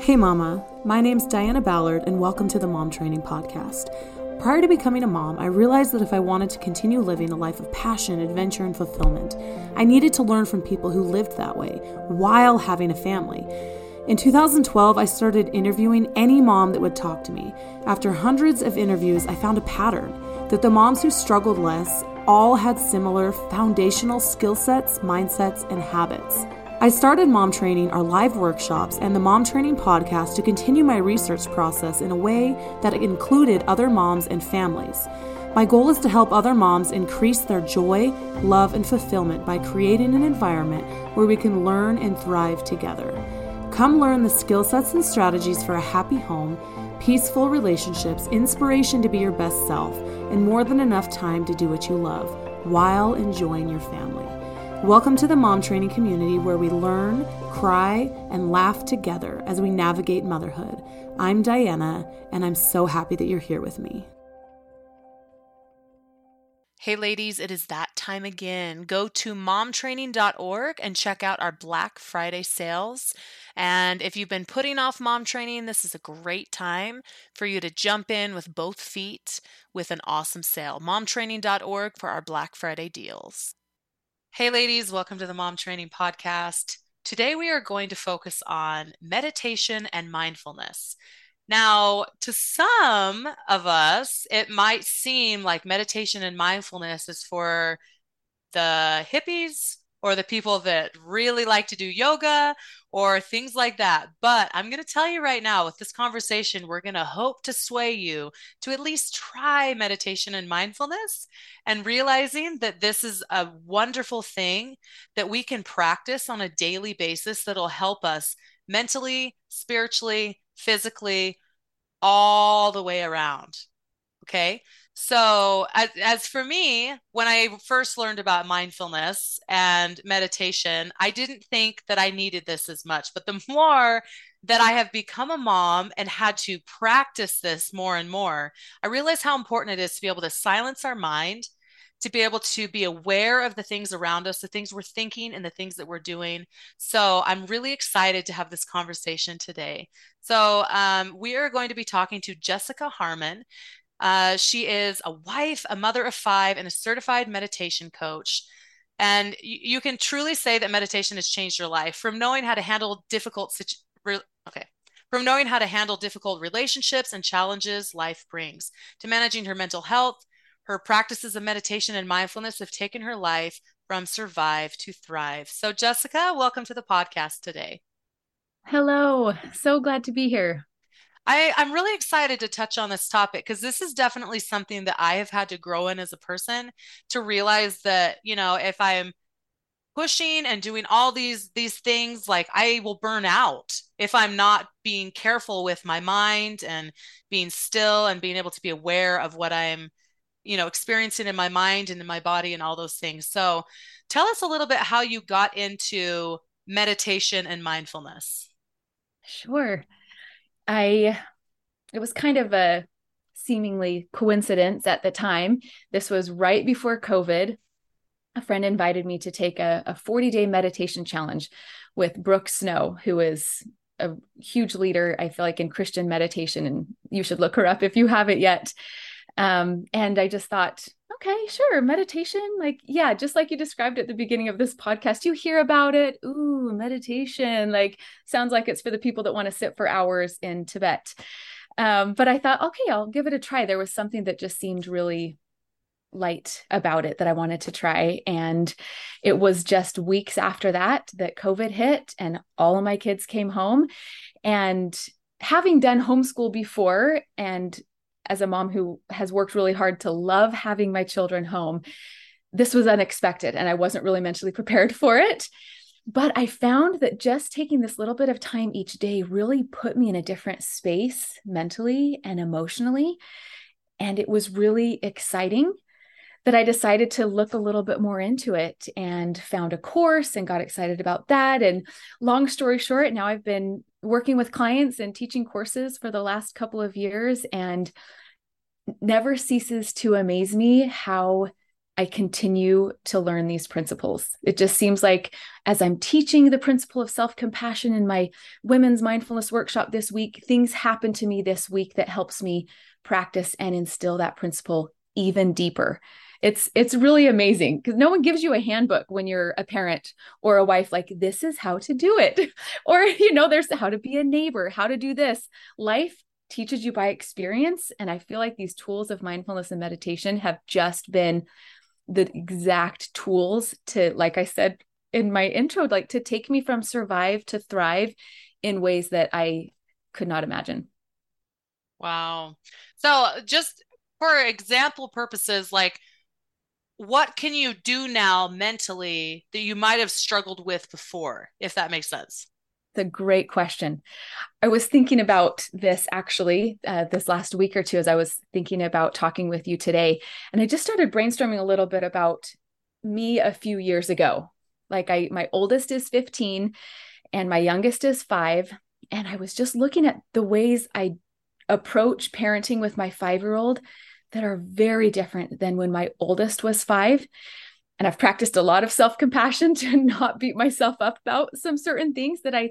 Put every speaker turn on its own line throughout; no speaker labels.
Hey, Mama. My name's Diana Ballard, and welcome to the Mom Training Podcast. Prior to becoming a mom, I realized that if I wanted to continue living a life of passion, adventure, and fulfillment, I needed to learn from people who lived that way while having a family. In 2012, I started interviewing any mom that would talk to me. After hundreds of interviews, I found a pattern that the moms who struggled less all had similar foundational skill sets, mindsets, and habits. I started Mom Training, our live workshops, and the Mom Training podcast to continue my research process in a way that included other moms and families. My goal is to help other moms increase their joy, love, and fulfillment by creating an environment where we can learn and thrive together. Come learn the skill sets and strategies for a happy home, peaceful relationships, inspiration to be your best self, and more than enough time to do what you love while enjoying your family. Welcome to the mom training community where we learn, cry, and laugh together as we navigate motherhood. I'm Diana, and I'm so happy that you're here with me.
Hey, ladies, it is that time again. Go to momtraining.org and check out our Black Friday sales. And if you've been putting off mom training, this is a great time for you to jump in with both feet with an awesome sale. Momtraining.org for our Black Friday deals. Hey, ladies, welcome to the Mom Training Podcast. Today, we are going to focus on meditation and mindfulness. Now, to some of us, it might seem like meditation and mindfulness is for the hippies or the people that really like to do yoga or things like that. But I'm going to tell you right now with this conversation, we're going to hope to sway you to at least try meditation and mindfulness and realizing that this is a wonderful thing that we can practice on a daily basis that'll help us mentally, spiritually, physically, all the way around. Okay. So, as, as for me, when I first learned about mindfulness and meditation, I didn't think that I needed this as much. But the more that I have become a mom and had to practice this more and more, I realize how important it is to be able to silence our mind, to be able to be aware of the things around us, the things we're thinking, and the things that we're doing. So I'm really excited to have this conversation today. So um, we are going to be talking to Jesika Harmon. Uh, she is a wife, a mother of five, and a certified meditation coach. And you, you can truly say that meditation has changed your life. From knowing how to handle difficult situ- re- okay. From knowing how to handle difficult relationships and challenges life brings to managing her mental health her practices of meditation and mindfulness have taken her life from survive to thrive. So Jesika welcome to the podcast today.
Hello. So glad to be here
I, I'm really excited to touch on this topic because this is definitely something that I have had to grow in as a person to realize that, you know, if I'm pushing and doing all these these things like I will burn out if I'm not being careful with my mind and being still and being able to be aware of what I'm you know experiencing in my mind and in my body and all those things. So tell us a little bit how you got into meditation and mindfulness.
Sure. I, it was kind of a seemingly coincidence at the time. This was right before COVID. A friend invited me to take a, a 40 day meditation challenge with Brooke Snow, who is a huge leader, I feel like, in Christian meditation. And you should look her up if you haven't yet. Um, and I just thought, okay, sure, meditation. Like, yeah, just like you described at the beginning of this podcast, you hear about it. Ooh, meditation. Like, sounds like it's for the people that want to sit for hours in Tibet. Um, but I thought, okay, I'll give it a try. There was something that just seemed really light about it that I wanted to try. And it was just weeks after that that COVID hit and all of my kids came home. And having done homeschool before and as a mom who has worked really hard to love having my children home, this was unexpected and I wasn't really mentally prepared for it. But I found that just taking this little bit of time each day really put me in a different space mentally and emotionally. And it was really exciting that I decided to look a little bit more into it and found a course and got excited about that. And long story short, now I've been working with clients and teaching courses for the last couple of years and never ceases to amaze me how I continue to learn these principles. It just seems like as I'm teaching the principle of self compassion in my women's mindfulness workshop this week, things happen to me this week that helps me practice and instill that principle even deeper. It's it's really amazing because no one gives you a handbook when you're a parent or a wife like this is how to do it or you know there's how to be a neighbor, how to do this. Life teaches you by experience and I feel like these tools of mindfulness and meditation have just been the exact tools to like I said in my intro like to take me from survive to thrive in ways that I could not imagine.
Wow. So just for example purposes, like what can you do now mentally that you might have struggled with before, if that makes sense?
It's a great question. I was thinking about this actually uh, this last week or two as I was thinking about talking with you today. And I just started brainstorming a little bit about me a few years ago. Like I my oldest is 15 and my youngest is 5 and I was just looking at the ways I approach parenting with my 5-year-old that are very different than when my oldest was 5 and I've practiced a lot of self-compassion to not beat myself up about some certain things that I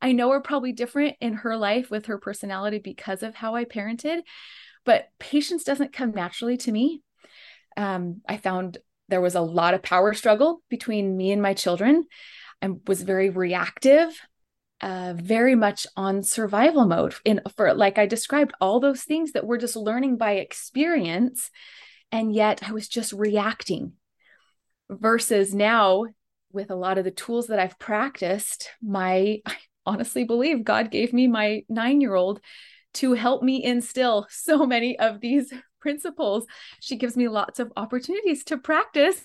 I know are probably different in her life with her personality because of how I parented. But patience doesn't come naturally to me. Um, I found there was a lot of power struggle between me and my children. I was very reactive, uh, very much on survival mode. In for like I described, all those things that we're just learning by experience, and yet I was just reacting. Versus now, with a lot of the tools that I've practiced, my I honestly believe God gave me my nine year old to help me instill so many of these principles. She gives me lots of opportunities to practice.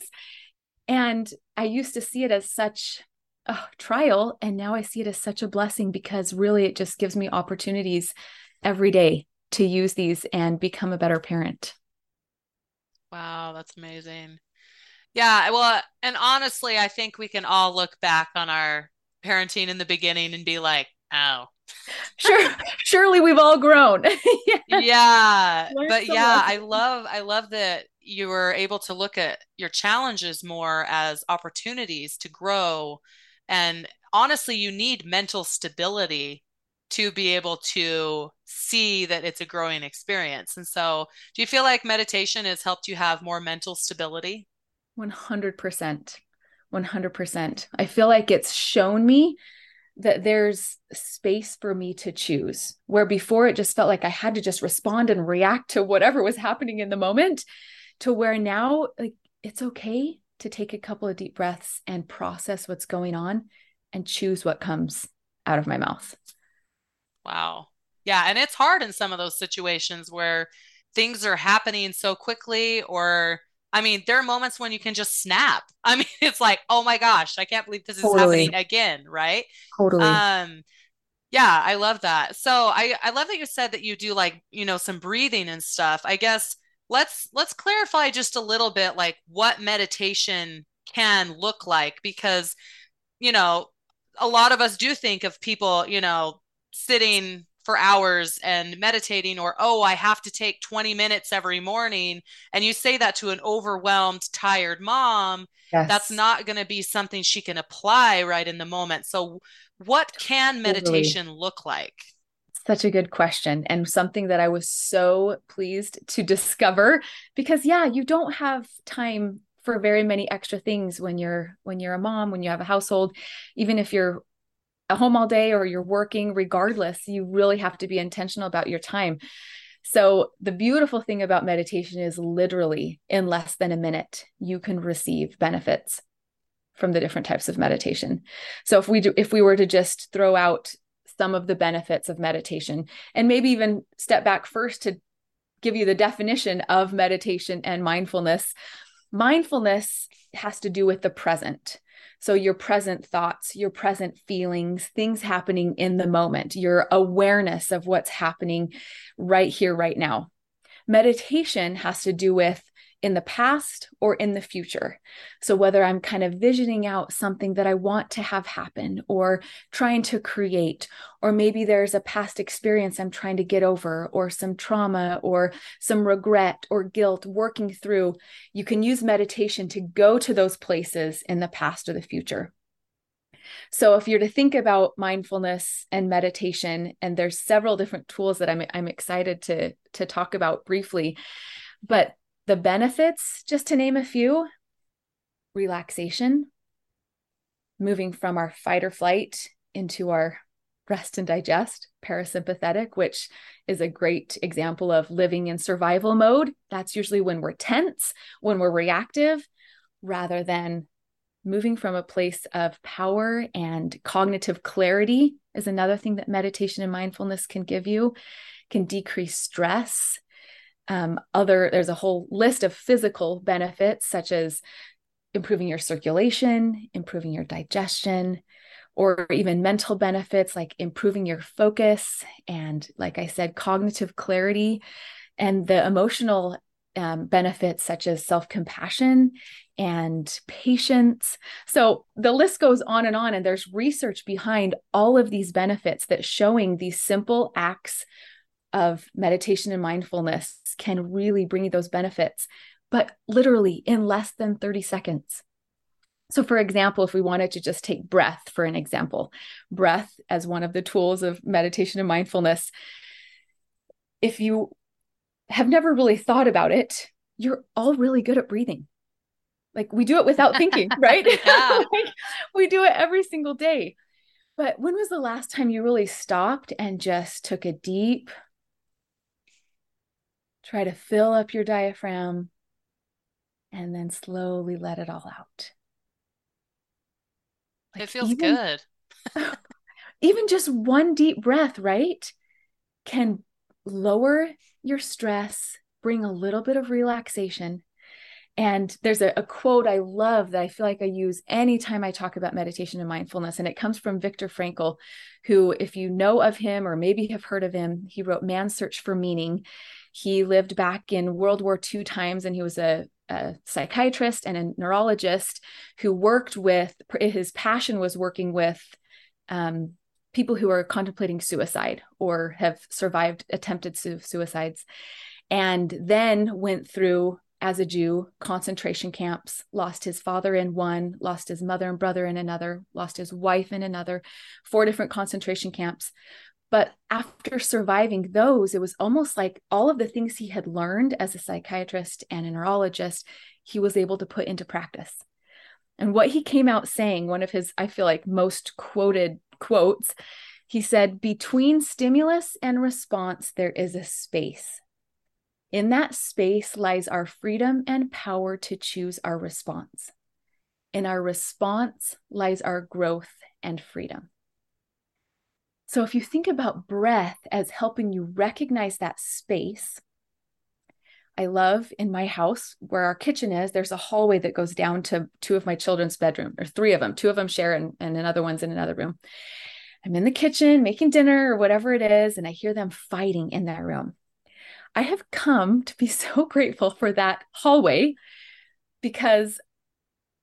And I used to see it as such a trial. And now I see it as such a blessing because really it just gives me opportunities every day to use these and become a better parent.
Wow, that's amazing. Yeah, well, and honestly, I think we can all look back on our parenting in the beginning and be like, oh,
sure surely we've all grown.
Yeah, yeah. but yeah i love i love that you were able to look at your challenges more as opportunities to grow. And honestly you need mental stability to be able to see that it's a growing experience. And so do you feel like meditation has helped you have more mental stability
100% 100% i feel like it's shown me that there's space for me to choose where before it just felt like i had to just respond and react to whatever was happening in the moment to where now like it's okay to take a couple of deep breaths and process what's going on and choose what comes out of my mouth.
Wow. Yeah and it's hard in some of those situations where things are happening so quickly or I mean, there are moments when you can just snap. I mean, it's like, oh my gosh, I can't believe this is totally. happening again, right?
Totally.
Um, yeah, I love that. So I I love that you said that you do like you know some breathing and stuff. I guess let's let's clarify just a little bit like what meditation can look like because you know a lot of us do think of people you know sitting for hours and meditating or oh i have to take 20 minutes every morning and you say that to an overwhelmed tired mom yes. that's not going to be something she can apply right in the moment so what can meditation totally. look like
such a good question and something that i was so pleased to discover because yeah you don't have time for very many extra things when you're when you're a mom when you have a household even if you're home all day or you're working, regardless, you really have to be intentional about your time. So, the beautiful thing about meditation is literally in less than a minute, you can receive benefits from the different types of meditation. So, if we do, if we were to just throw out some of the benefits of meditation and maybe even step back first to give you the definition of meditation and mindfulness, mindfulness has to do with the present. So, your present thoughts, your present feelings, things happening in the moment, your awareness of what's happening right here, right now. Meditation has to do with in the past or in the future. So, whether I'm kind of visioning out something that I want to have happen or trying to create, or maybe there's a past experience I'm trying to get over, or some trauma, or some regret or guilt working through, you can use meditation to go to those places in the past or the future. So if you're to think about mindfulness and meditation, and there's several different tools that I'm I'm excited to to talk about briefly, but the benefits, just to name a few, relaxation, moving from our fight or flight into our rest and digest, parasympathetic, which is a great example of living in survival mode. That's usually when we're tense, when we're reactive, rather than moving from a place of power and cognitive clarity is another thing that meditation and mindfulness can give you can decrease stress um, other there's a whole list of physical benefits such as improving your circulation improving your digestion or even mental benefits like improving your focus and like i said cognitive clarity and the emotional um, benefits such as self compassion and patience. So the list goes on and on, and there's research behind all of these benefits that showing these simple acts of meditation and mindfulness can really bring you those benefits, but literally in less than 30 seconds. So, for example, if we wanted to just take breath for an example, breath as one of the tools of meditation and mindfulness, if you have never really thought about it, you're all really good at breathing. Like we do it without thinking, right? like, we do it every single day. But when was the last time you really stopped and just took a deep try to fill up your diaphragm and then slowly let it all out?
Like it feels even, good.
even just one deep breath, right? Can lower your stress, bring a little bit of relaxation. And there's a, a, quote I love that I feel like I use anytime I talk about meditation and mindfulness. And it comes from Viktor Frankl, who, if you know of him or maybe have heard of him, he wrote Man's Search for Meaning. He lived back in World War II times and he was a, a psychiatrist and a neurologist who worked with, his passion was working with um, people who are contemplating suicide or have survived attempted su- suicides. And then went through as a Jew concentration camps lost his father in one lost his mother and brother in another lost his wife in another four different concentration camps but after surviving those it was almost like all of the things he had learned as a psychiatrist and a neurologist he was able to put into practice and what he came out saying one of his i feel like most quoted quotes. He said, Between stimulus and response, there is a space. In that space lies our freedom and power to choose our response. In our response lies our growth and freedom. So, if you think about breath as helping you recognize that space, I love in my house where our kitchen is, there's a hallway that goes down to two of my children's bedroom, or three of them. Two of them share, and, and another one's in another room. I'm in the kitchen making dinner or whatever it is, and I hear them fighting in that room. I have come to be so grateful for that hallway because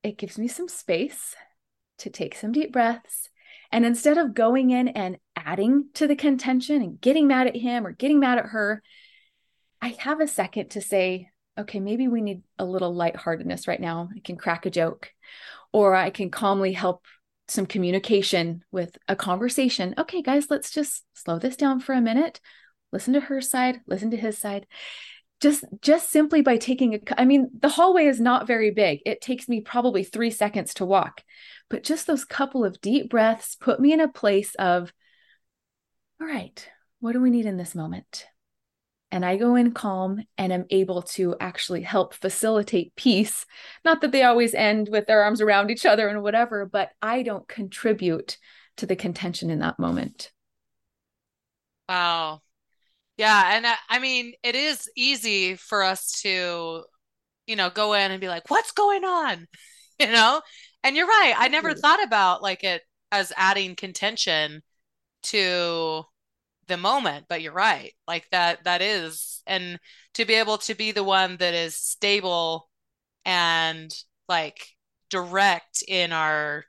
it gives me some space to take some deep breaths. And instead of going in and adding to the contention and getting mad at him or getting mad at her, I have a second to say, okay, maybe we need a little lightheartedness right now. I can crack a joke, or I can calmly help some communication with a conversation. Okay, guys, let's just slow this down for a minute. Listen to her side, listen to his side. Just just simply by taking a I mean, the hallway is not very big. It takes me probably 3 seconds to walk. But just those couple of deep breaths put me in a place of all right, what do we need in this moment? and I go in calm and am able to actually help facilitate peace. Not that they always end with their arms around each other and whatever, but I don't contribute to the contention in that moment.
Wow. Yeah. And I, I mean, it is easy for us to, you know, go in and be like, what's going on? You know? And you're right. I never thought about like it as adding contention to the moment but you're right like that that is and to be able to be the one that is stable and like direct in our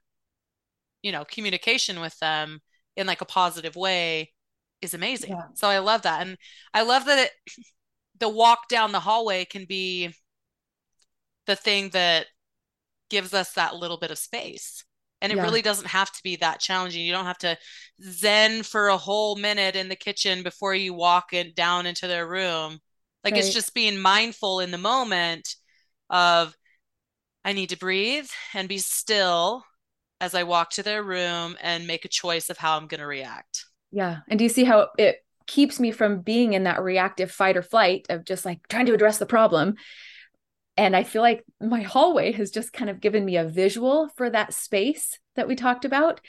you know communication with them in like a positive way is amazing yeah. so i love that and i love that it the walk down the hallway can be the thing that gives us that little bit of space. And it yeah. really doesn't have to be that challenging. You don't have to zen for a whole minute in the kitchen before you walk it down into their room. Like right. it's just being mindful in the moment of i need to breathe and be still as i walk to their room and make a choice of how i'm going to react.
Yeah. And do you see how it keeps me from being in that reactive fight or flight of just like trying to address the problem and I feel like my hallway has just kind of given me a visual for that space that we talked about.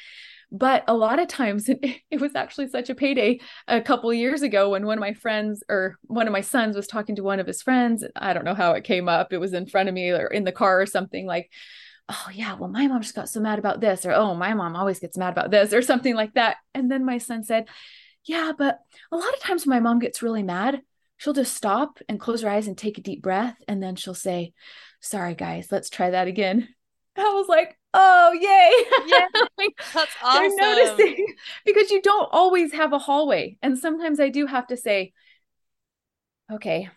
But a lot of times, it was actually such a payday a couple years ago when one of my friends or one of my sons was talking to one of his friends. I don't know how it came up. It was in front of me or in the car or something like, oh, yeah, well, my mom just got so mad about this, or oh, my mom always gets mad about this, or something like that. And then my son said, yeah, but a lot of times my mom gets really mad, she'll just stop and close her eyes and take a deep breath. And then she'll say, Sorry, guys, let's try that again. I was like, Oh, yay.
Yeah, that's awesome. They're noticing
because you don't always have a hallway. And sometimes I do have to say, Okay,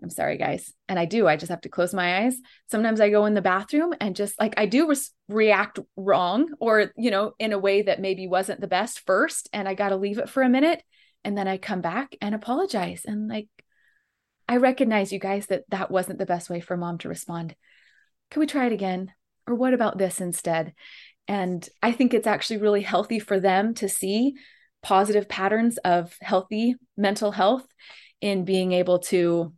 I'm sorry, guys. And I do. I just have to close my eyes. Sometimes I go in the bathroom and just like I do re- react wrong or, you know, in a way that maybe wasn't the best first. And I got to leave it for a minute and then I come back and apologize and like I recognize you guys that that wasn't the best way for mom to respond. Can we try it again? Or what about this instead? And I think it's actually really healthy for them to see positive patterns of healthy mental health in being able to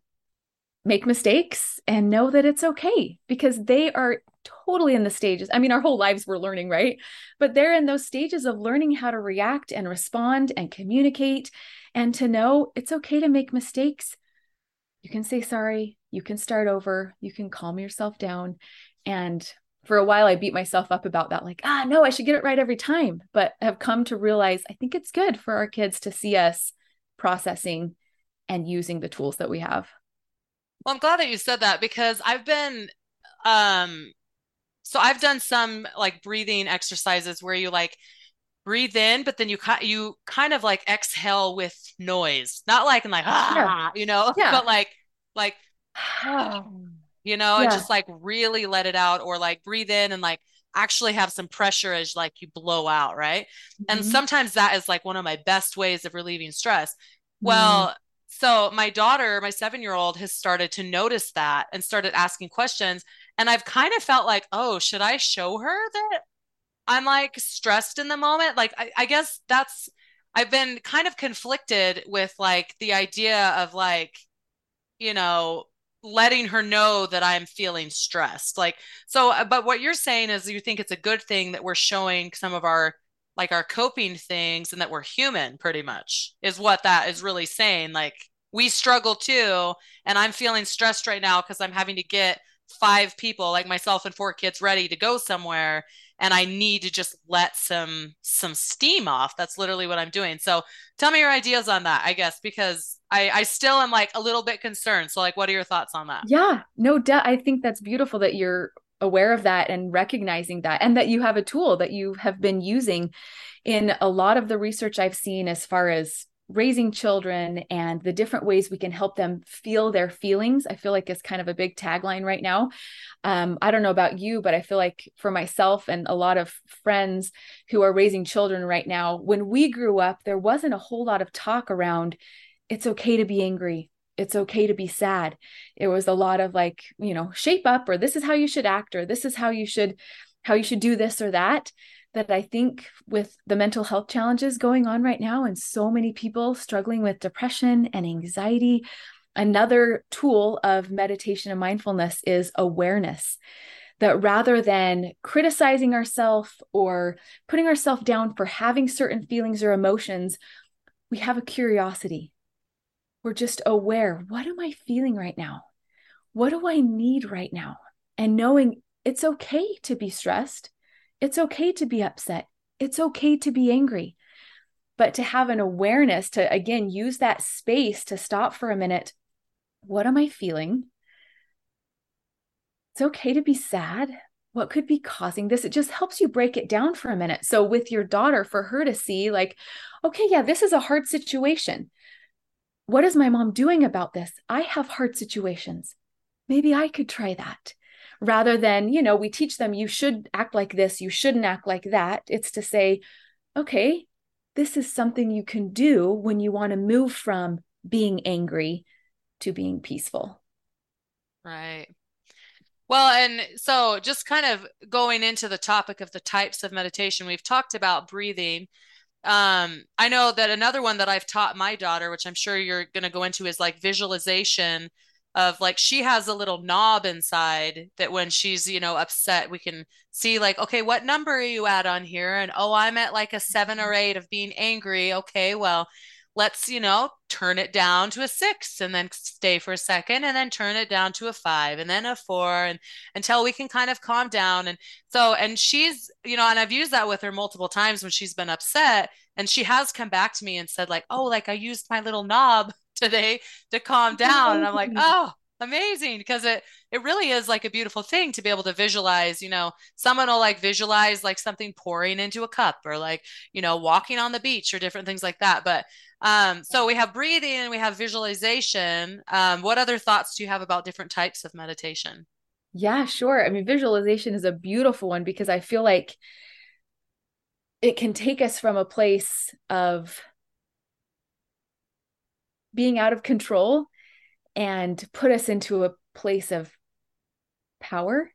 make mistakes and know that it's okay because they are totally in the stages. I mean, our whole lives we're learning, right? But they're in those stages of learning how to react and respond and communicate and to know it's okay to make mistakes. You can say sorry, you can start over, you can calm yourself down. And for a while, I beat myself up about that, like, ah, no, I should get it right every time. But have come to realize I think it's good for our kids to see us processing and using the tools that we have.
Well, I'm glad that you said that because I've been um so I've done some like breathing exercises where you like breathe in, but then you you kind of like exhale with noise, not like and like ah, yeah. you know, yeah. but like like you know, yeah. and just like really let it out, or like breathe in and like actually have some pressure as like you blow out, right? Mm-hmm. And sometimes that is like one of my best ways of relieving stress. Well, mm so my daughter, my seven year old, has started to notice that and started asking questions. And I've kind of felt like, oh, should I show her that I'm like stressed in the moment? Like, I, I guess that's, I've been kind of conflicted with like the idea of like, you know, letting her know that I'm feeling stressed. Like, so, uh, but what you're saying is you think it's a good thing that we're showing some of our like our coping things and that we're human pretty much is what that is really saying like we struggle too and i'm feeling stressed right now because i'm having to get five people like myself and four kids ready to go somewhere and i need to just let some some steam off. That's literally what i'm doing. So tell me your ideas on that i guess because i i still am like a little bit concerned. So like what are your thoughts on that?
Yeah no doubt i think that's beautiful that you're aware of that and recognizing that and that you have a tool that you have been using in a lot of the research I've seen as far as raising children and the different ways we can help them feel their feelings i feel like is kind of a big tagline right now. Um, i don't know about you but i feel like for myself and a lot of friends who are raising children right now when we grew up there wasn't a whole lot of talk around it's okay to be angry. It's okay to be sad. It was a lot of like, you know, shape up or this is how you should act or this is how you should how you should do this or that that I think with the mental health challenges going on right now and so many people struggling with depression and anxiety another tool of meditation and mindfulness is awareness that rather than criticizing ourselves or putting ourselves down for having certain feelings or emotions we have a curiosity we're just aware what am I feeling right now? What do I need right now? And knowing it's okay to be stressed, it's okay to be upset, it's okay to be angry. but to have an awareness to again use that space to stop for a minute. What am I feeling? It's okay to be sad. What could be causing this? It just helps you break it down for a minute. So, with your daughter, for her to see, like, okay, yeah, this is a hard situation. What is my mom doing about this? I have hard situations. Maybe I could try that rather than, you know, we teach them you should act like this, you shouldn't act like that. It's to say, okay, this is something you can do when you want to move from being angry to being peaceful.
Right. Well, and so just kind of going into the topic of the types of meditation, we've talked about breathing. Um, I know that another one that I've taught my daughter, which I'm sure you're going to go into, is like visualization of like she has a little knob inside that when she's you know upset we can see like okay what number are you at on here? And oh i'm at like a seven or eight of being angry. Okay well let's you know turn it down to a six and then stay for a second and then turn it down to a five and then a four and until we can kind of calm down. And so and she's you know and i've used that with her multiple times when she's been upset and she has come back to me and said like oh like i used my little knob today to calm down. And I'm like, oh, amazing. Because it it really is like a beautiful thing to be able to visualize you know someone will like visualize like something pouring into a cup or like you know walking on the beach or different things like that. But um so we have breathing and we have visualization. Um what other thoughts do you have about different types of meditation?
Yeah sure. I mean visualization is a beautiful one because i feel like it can take us from a place of being out of control and put us into a place of power.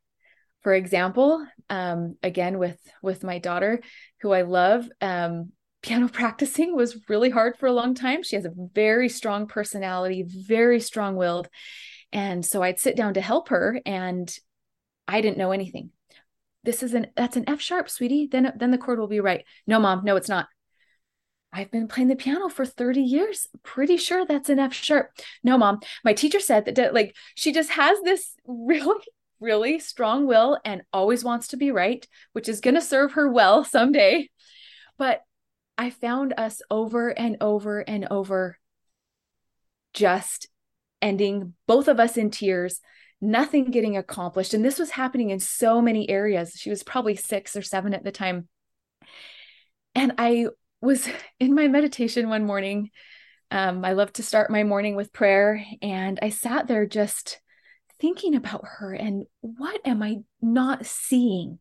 For example um, again with with my daughter who i love um, piano practicing was really hard for a long time. She has a very strong personality very strong willed. And so i'd sit down to help her and i didn't know anything. This is an that's an f sharp sweetie. Then then the chord will be right. No mom no it's not I've been playing the piano for 30 years. Pretty sure that's an F sharp. No, mom, my teacher said that, like, she just has this really, really strong will and always wants to be right, which is going to serve her well someday. But I found us over and over and over just ending both of us in tears, nothing getting accomplished. And this was happening in so many areas. She was probably six or seven at the time. And I was in my meditation one morning. Um, I love to start my morning with prayer, and I sat there just thinking about her and what am I not seeing?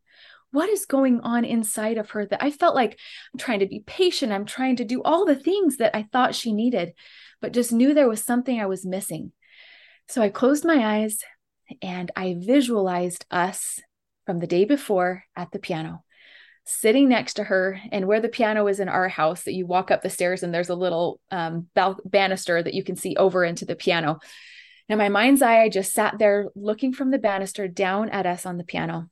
What is going on inside of her that I felt like I'm trying to be patient, I'm trying to do all the things that I thought she needed, but just knew there was something I was missing. So I closed my eyes and I visualized us from the day before at the piano sitting next to her and where the piano is in our house that you walk up the stairs and there's a little um, bal- banister that you can see over into the piano. In my mind's eye i just sat there looking from the banister down at us on the piano.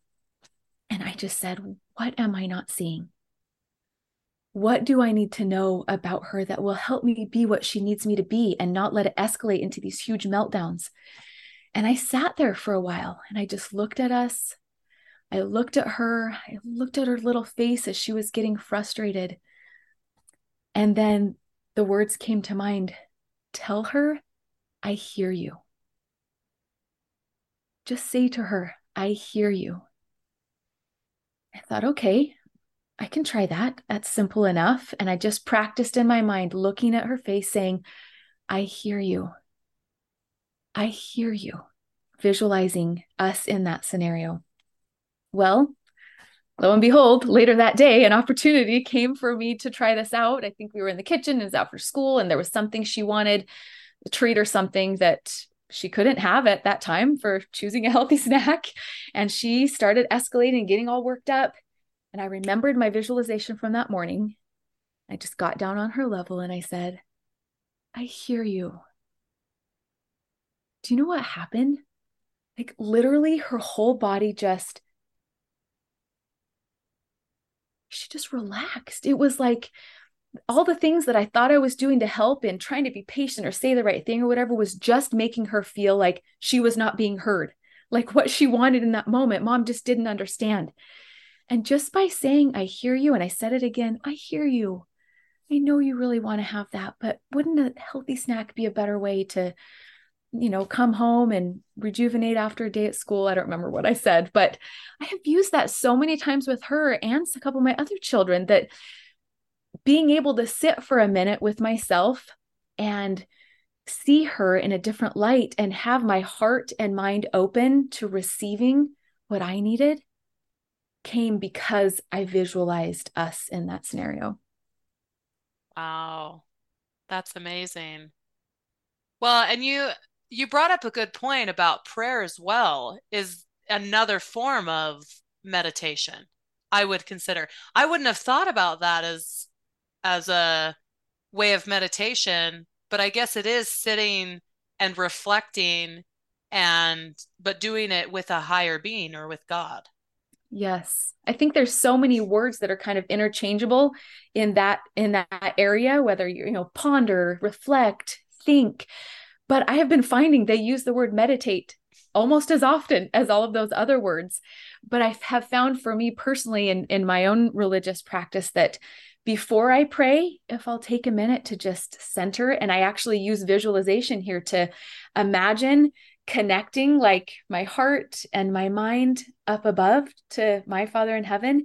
And i just said what am i not seeing? What do i need to know about her that will help me be what she needs me to be and not let it escalate into these huge meltdowns? And i sat there for a while and i just looked at us I looked at her, I looked at her little face as she was getting frustrated. And then the words came to mind Tell her, I hear you. Just say to her, I hear you. I thought, okay, I can try that. That's simple enough. And I just practiced in my mind, looking at her face, saying, I hear you. I hear you. Visualizing us in that scenario. Well, lo and behold, later that day, an opportunity came for me to try this out. I think we were in the kitchen, it was after school, and there was something she wanted, a treat or something that she couldn't have at that time for choosing a healthy snack. And she started escalating, getting all worked up. And I remembered my visualization from that morning. I just got down on her level and I said, I hear you. Do you know what happened? Like literally, her whole body just she just relaxed. It was like all the things that I thought I was doing to help and trying to be patient or say the right thing or whatever was just making her feel like she was not being heard. Like what she wanted in that moment, mom just didn't understand. And just by saying, I hear you, and I said it again, I hear you, I know you really want to have that, but wouldn't a healthy snack be a better way to, you know, come home and rejuvenate after a day at school? I don't remember what I said, but I have used that so many times with her and a couple of my other children that being able to sit for a minute with myself and see her in a different light and have my heart and mind open to receiving what I needed came because I visualized us in that scenario.
Wow. That's amazing. Well, and you you brought up a good point about prayer as well is another form of meditation. I would consider. I wouldn't have thought about that as as a way of meditation, but I guess it is sitting and reflecting and but doing it with a higher being or with God.
Yes. I think there's so many words that are kind of interchangeable in that in that area whether you you know ponder, reflect, think. But I have been finding they use the word meditate almost as often as all of those other words. But I have found for me personally in in my own religious practice that before I pray, if I'll take a minute to just center, and I actually use visualization here to imagine connecting like my heart and my mind up above to my Father in heaven,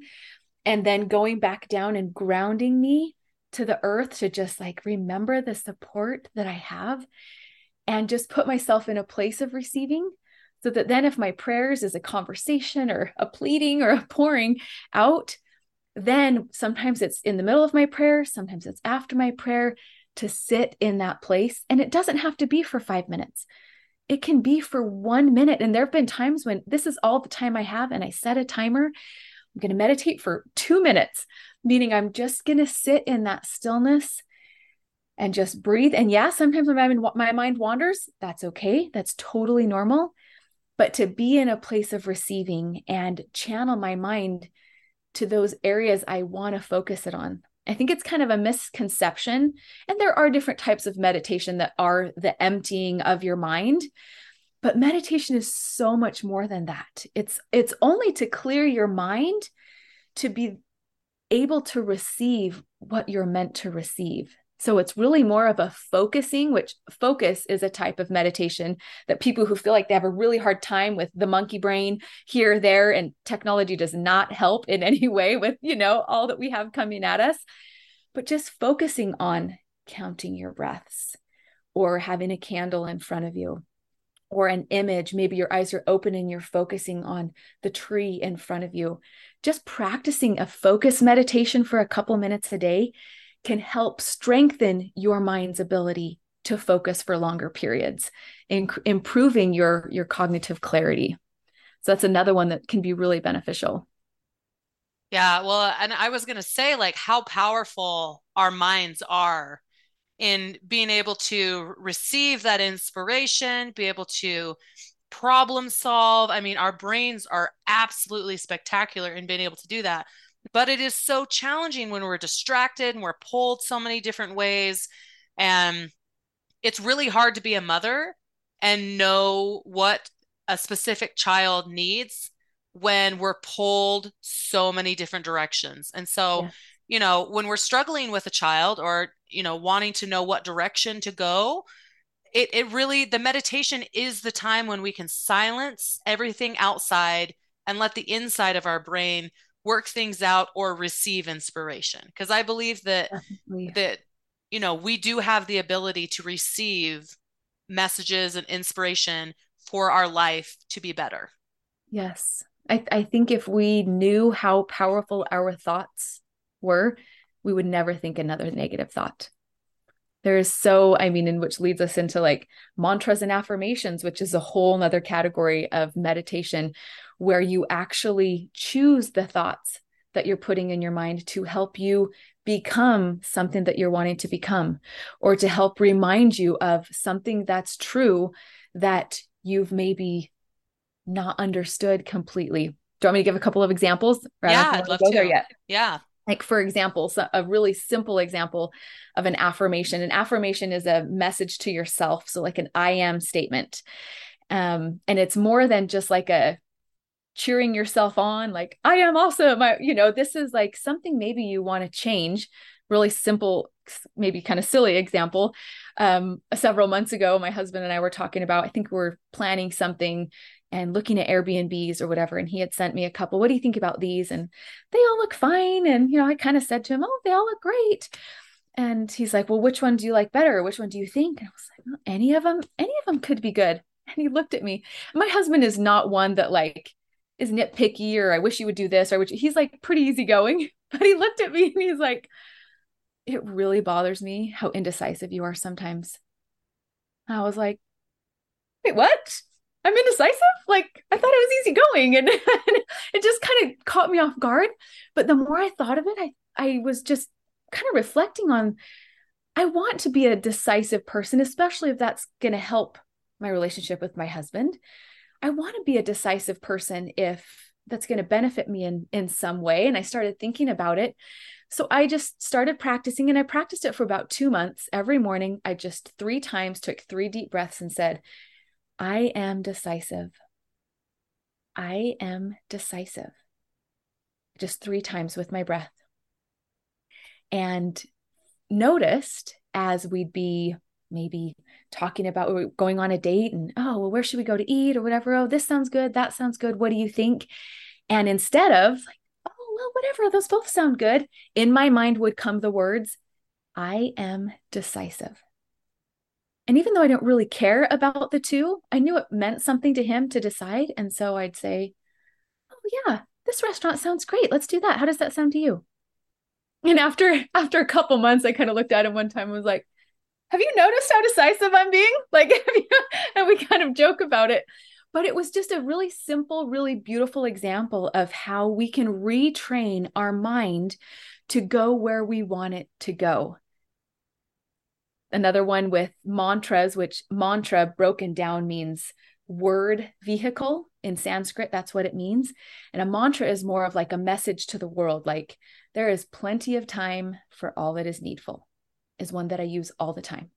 and then going back down and grounding me to the earth to just like remember the support that I have and just put myself in a place of receiving so that then if my prayers is a conversation or a pleading or a pouring out then sometimes it's in the middle of my prayer, sometimes it's after my prayer to sit in that place. And it doesn't have to be for five minutes, it can be for one minute. And there have been times when this is all the time I have, and I set a timer. I'm going to meditate for two minutes, meaning I'm just going to sit in that stillness and just breathe. And yeah, sometimes when my, my mind wanders, that's okay. That's totally normal. But to be in a place of receiving and channel my mind to those areas I want to focus it on. I think it's kind of a misconception. And there are different types of meditation that are the emptying of your mind. But meditation is so much more than that. It's it's only to clear your mind to be able to receive what you're meant to receive. So it's really more of a focusing, which focus is a type of meditation that people who feel like they have a really hard time with the monkey brain here, there, and technology does not help in any way with, you know, all that we have coming at us. But just focusing on counting your breaths or having a candle in front of you or an image. Maybe your eyes are open and you're focusing on the tree in front of you. Just practicing a focus meditation for a couple minutes a day can help strengthen your mind's ability to focus for longer periods, inc- improving your your cognitive clarity. So that's another one that can be really beneficial.
Yeah, well, and I was going to say like how powerful our minds are in being able to receive that inspiration, be able to problem solve. I mean, our brains are absolutely spectacular in being able to do that but it is so challenging when we're distracted and we're pulled so many different ways and it's really hard to be a mother and know what a specific child needs when we're pulled so many different directions and so yeah. you know when we're struggling with a child or you know wanting to know what direction to go it, it really the meditation is the time when we can silence everything outside and let the inside of our brain work things out or receive inspiration. Because i believe that Definitely. that you know we do have the ability to receive messages and inspiration for our life to be better.
Yes. I, I think if we knew how powerful our thoughts were we would never think another negative thought. There is so i mean in which leads us into like mantras and affirmations which is a whole nother category of meditation where you actually choose the thoughts that you're putting in your mind to help you become something that you're wanting to become or to help remind you of something that's true that you've maybe not understood completely. Do you want me to give a couple of examples?
Yeah, I'd love to. There yet. Yeah.
Like, for example, so a really simple example of an affirmation. An affirmation is a message to yourself. So, like an I am statement. Um, and it's more than just like a cheering yourself on like i am awesome I, you know this is like something maybe you want to change really simple, maybe kind of silly example. Um, several months ago, my husband and I were talking about, I think we are planning something and looking at Airbnbs or whatever. And he had sent me a couple. What do you think about these? And they all look fine. And, you know, I kind of said to him, Oh, they all look great. And he's like, Well, which one do you like better? Which one do you think? And I was like, well, Any of them, any of them could be good. And he looked at me. My husband is not one that like is nitpicky or I wish you would do this or which he's like pretty easygoing. But he looked at me and he's like, It really bothers me how indecisive you are sometimes. I was like, Wait, what? I'm indecisive? Like I thought it was easygoing. And, and it just kind of caught me off guard. But the more I thought of it, I I was just kind of reflecting on I want to be a decisive person, especially if that's going to help my relationship with my husband. I want to be a decisive person if that's going to benefit me in in some way and I started thinking about it. So I just started practicing and I practiced it for about 2 months. Every morning I just 3 times took 3 deep breaths and said, "I am decisive. I am decisive." Just 3 times with my breath. And noticed as we'd be maybe talking about oh, going on a date and oh well where should we go to eat? or whatever oh this sounds good that sounds good what do you think? And instead of like oh well whatever those both sound good in my mind would come the words i am decisive. And even though i don't really care about the two i knew it meant something to him to decide and so i'd say oh yeah this restaurant sounds great let's do that how does that sound to you? And after after a couple months i kind of looked at him one time and was like have you noticed how decisive I'm being? Like, and we kind of joke about it. But it was just a really simple, really beautiful example of how we can retrain our mind to go where we want it to go. Another one with mantras, which mantra broken down means word vehicle in Sanskrit. That's what it means. And a mantra is more of like a message to the world, like, there is plenty of time for all that is needful is one that I use all the time.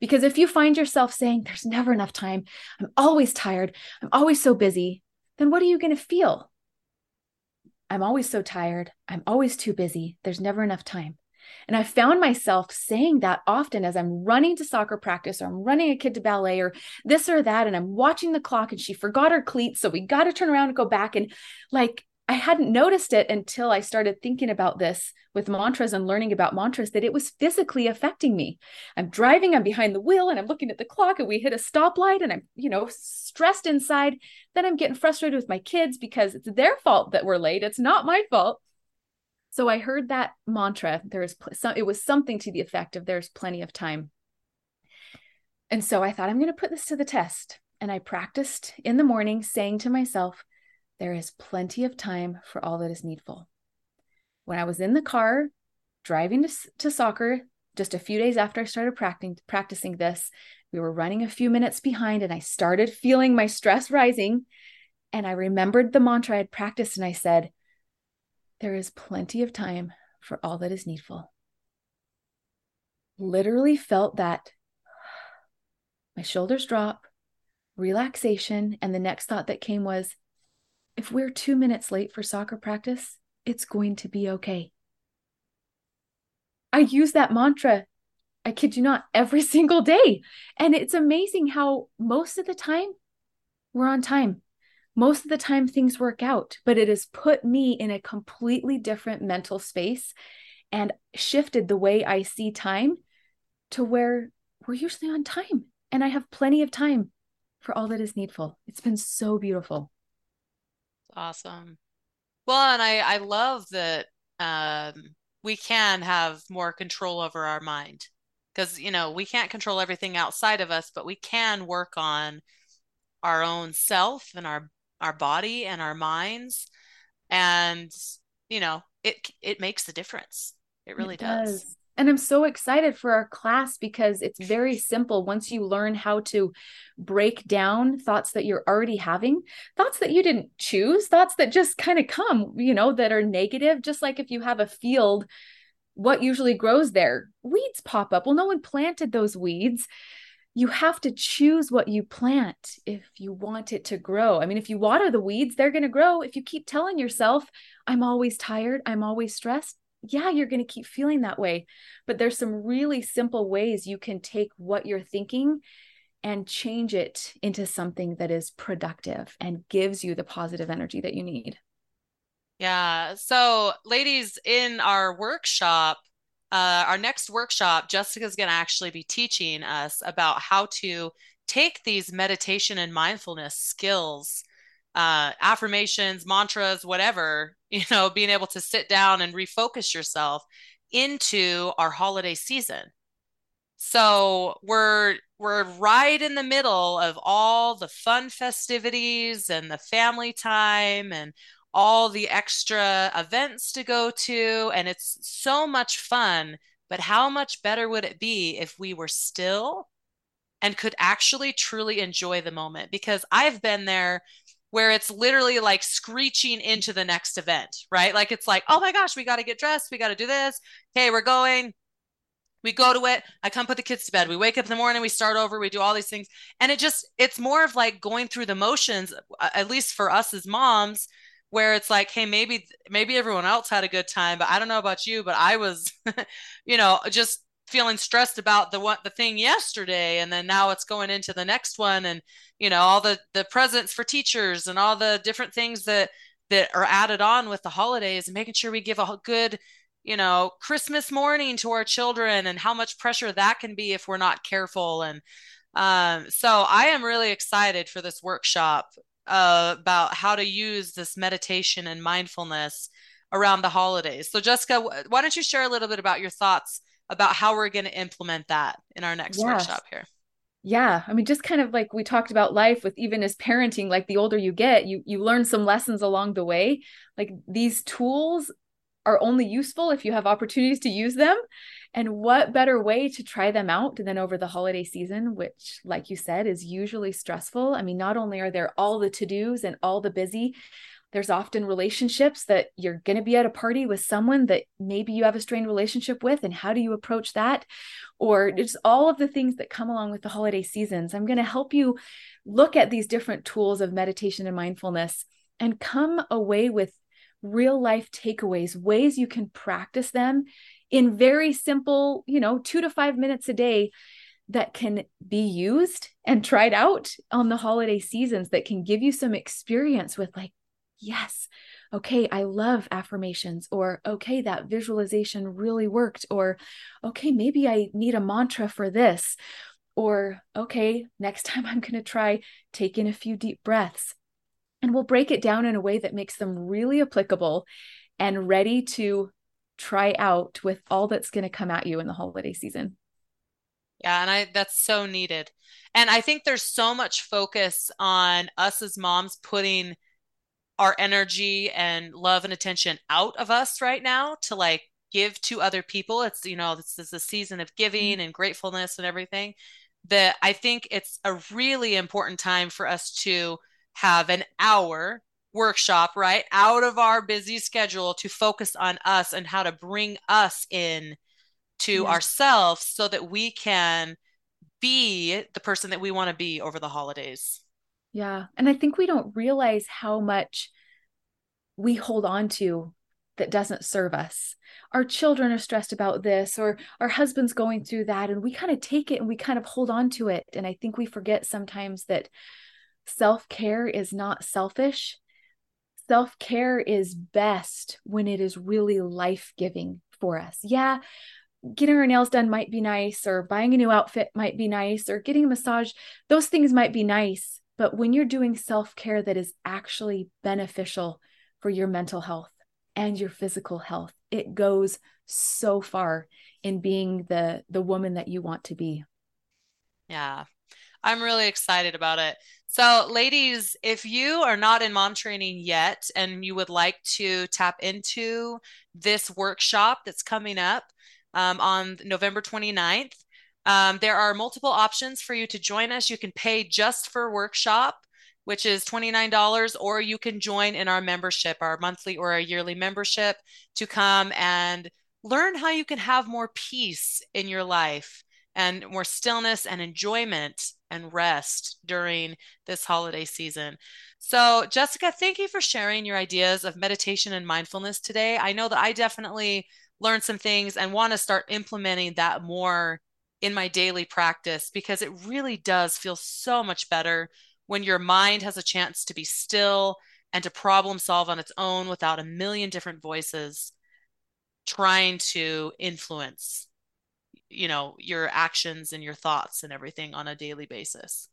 Because if you find yourself saying, There's never enough time, I'm always tired, I'm always so busy, then what are you going to feel? I'm always so tired, I'm always too busy, there's never enough time. And I found myself saying that often as I'm running to soccer practice or I'm running a kid to ballet or this or that. And I'm watching the clock and she forgot her cleats. So we got to turn around and go back. And like I hadn't noticed it until I started thinking about this with mantras and learning about mantras that it was physically affecting me. I'm driving, I'm behind the wheel, and I'm looking at the clock, and we hit a stoplight, and I'm, you know, stressed inside. Then I'm getting frustrated with my kids because it's their fault that we're late. It's not my fault. So I heard that mantra. There is some, it was something to the effect of there's plenty of time. And so I thought, I'm going to put this to the test. And I practiced in the morning saying to myself, there is plenty of time for all that is needful. When I was in the car driving to, to soccer, just a few days after I started practicing, practicing this, we were running a few minutes behind and I started feeling my stress rising. And I remembered the mantra I had practiced and I said, There is plenty of time for all that is needful. Literally felt that my shoulders drop, relaxation. And the next thought that came was, if we're two minutes late for soccer practice, it's going to be okay. I use that mantra, I kid you not, every single day. And it's amazing how most of the time we're on time. Most of the time things work out, but it has put me in a completely different mental space and shifted the way I see time to where we're usually on time and I have plenty of time for all that is needful. It's been so beautiful.
Awesome. Well, and I I love that um, we can have more control over our mind because you know we can't control everything outside of us, but we can work on our own self and our our body and our minds, and you know it it makes the difference. It really it does. does.
And I'm so excited for our class because it's very simple. Once you learn how to break down thoughts that you're already having, thoughts that you didn't choose, thoughts that just kind of come, you know, that are negative, just like if you have a field, what usually grows there? Weeds pop up. Well, no one planted those weeds. You have to choose what you plant if you want it to grow. I mean, if you water the weeds, they're going to grow. If you keep telling yourself, I'm always tired, I'm always stressed, yeah, you're going to keep feeling that way. But there's some really simple ways you can take what you're thinking and change it into something that is productive and gives you the positive energy that you need.
Yeah. So, ladies, in our workshop, uh, our next workshop, Jesika's going to actually be teaching us about how to take these meditation and mindfulness skills, uh, affirmations, mantras, whatever, you know, being able to sit down and refocus yourself into our holiday season. So we're we're right in the middle of all the fun festivities and the family time and all the extra events to go to and it's so much fun but how much better would it be if we were still and could actually truly enjoy the moment because I've been there where it's literally like screeching into the next event, right? Like it's like, oh my gosh, we got to get dressed, we got to do this. Okay, we're going. We go to it. I come put the kids to bed. We wake up in the morning, we start over, we do all these things. And it just, it's more of like going through the motions, at least for us as moms, where it's like hey maybe maybe everyone else had a good time but i don't know about you but i was you know just feeling stressed about the what the thing yesterday and then now it's going into the next one and you know all the the presents for teachers and all the different things that that are added on with the holidays and making sure we give a good you know christmas morning to our children and how much pressure that can be if we're not careful and um, so i am really excited for this workshop uh, about how to use this meditation and mindfulness around the holidays. So, Jesika, why don't you share a little bit about your thoughts about how we're going to implement that in our next yes. workshop here?
Yeah, I mean, just kind of like we talked about life with even as parenting, like the older you get, you you learn some lessons along the way. Like these tools are only useful if you have opportunities to use them. And what better way to try them out than over the holiday season, which, like you said, is usually stressful? I mean, not only are there all the to dos and all the busy, there's often relationships that you're going to be at a party with someone that maybe you have a strained relationship with. And how do you approach that? Or just all of the things that come along with the holiday seasons. I'm going to help you look at these different tools of meditation and mindfulness and come away with real life takeaways, ways you can practice them in very simple, you know, two to five minutes a day that can be used and tried out on the holiday seasons that can give you some experience with, like, yes, okay, I love affirmations, or okay, that visualization really worked, or okay, maybe I need a mantra for this, or okay, next time I'm going to try taking a few deep breaths. And we'll break it down in a way that makes them really applicable and ready to try out with all that's going to come at you in the holiday season.
Yeah, and I that's so needed. And I think there's so much focus on us as moms putting our energy and love and attention out of us right now to like give to other people. It's you know, this is a season of giving mm-hmm. and gratefulness and everything. That I think it's a really important time for us to have an hour workshop, right? Out of our busy schedule to focus on us and how to bring us in to yeah. ourselves so that we can be the person that we want to be over the holidays.
Yeah. And I think we don't realize how much we hold on to that doesn't serve us. Our children are stressed about this, or our husband's going through that, and we kind of take it and we kind of hold on to it. And I think we forget sometimes that self care is not selfish, self care is best when it is really life giving for us. Yeah, getting our nails done might be nice, or buying a new outfit might be nice, or getting a massage, those things might be nice. But when you're doing self care that is actually beneficial for your mental health and your physical health, it goes so far in being the the woman that you want to be.
Yeah. I'm really excited about it. So, ladies, if you are not in mom training yet and you would like to tap into this workshop that's coming up um, on November 29th, um, there are multiple options for you to join us. You can pay just for workshop, which is $29, or you can join in our membership, our monthly or our yearly membership, to come and learn how you can have more peace in your life and more stillness and enjoyment and rest during this holiday season. So, Jesika, thank you for sharing your ideas of meditation and mindfulness today. I know that I definitely learned some things and want to start implementing that more in my daily practice because it really does feel so much better when your mind has a chance to be still and to problem solve on its own without a million different voices trying to influence you know your actions and your thoughts and everything on a daily basis.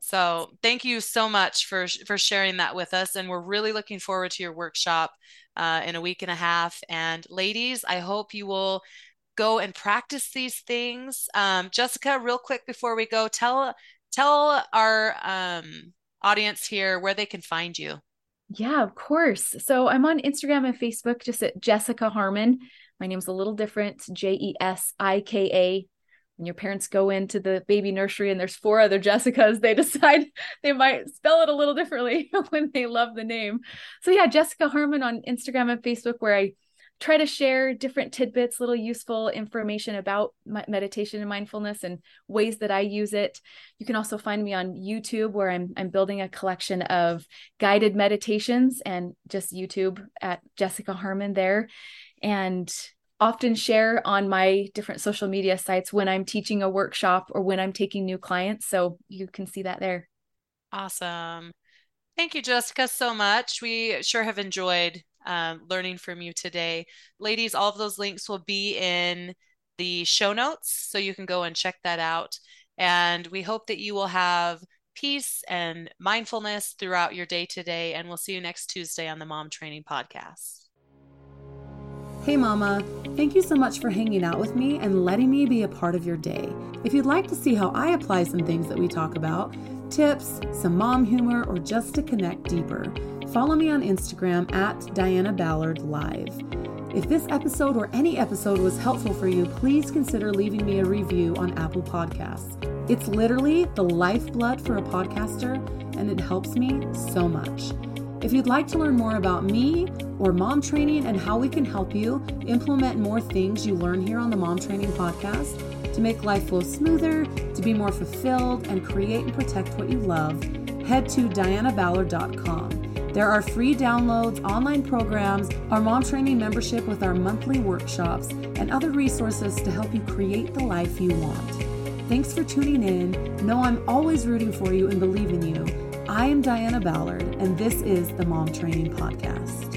So thank you so much for for sharing that with us and we're really looking forward to your workshop uh, in a week and a half. And ladies i hope you will go and practice these things um, jesika real quick before we go tell tell our um, audience here where they can find you
yeah, of course. So I'm on Instagram and Facebook just at Jesika Harmon. My name's a little different J E S I K A. When your parents go into the baby nursery and there's four other Jessicas, they decide they might spell it a little differently when they love the name. So, yeah, Jesika Harmon on Instagram and Facebook, where I try to share different tidbits, little useful information about meditation and mindfulness and ways that I use it. You can also find me on YouTube where I'm I'm building a collection of guided meditations and just YouTube at Jesika Harmon there and often share on my different social media sites when I'm teaching a workshop or when I'm taking new clients so you can see that there.
Awesome. Thank you, Jessica, so much. We sure have enjoyed um, learning from you today. Ladies, all of those links will be in the show notes, so you can go and check that out. And we hope that you will have peace and mindfulness throughout your day today. And we'll see you next Tuesday on the Mom Training Podcast.
Hey, Mama. Thank you so much for hanging out with me and letting me be a part of your day. If you'd like to see how I apply some things that we talk about, tips, some mom humor, or just to connect deeper, follow me on Instagram at Diana Ballard Live. If this episode or any episode was helpful for you, please consider leaving me a review on Apple Podcasts. It's literally the lifeblood for a podcaster, and it helps me so much. If you'd like to learn more about me or mom training and how we can help you implement more things you learn here on the Mom Training Podcast to make life flow smoother, to be more fulfilled, and create and protect what you love, head to dianaballard.com. There are free downloads, online programs, our mom training membership with our monthly workshops, and other resources to help you create the life you want. Thanks for tuning in. Know I'm always rooting for you and believe in you. I am Diana Ballard, and this is the Mom Training Podcast.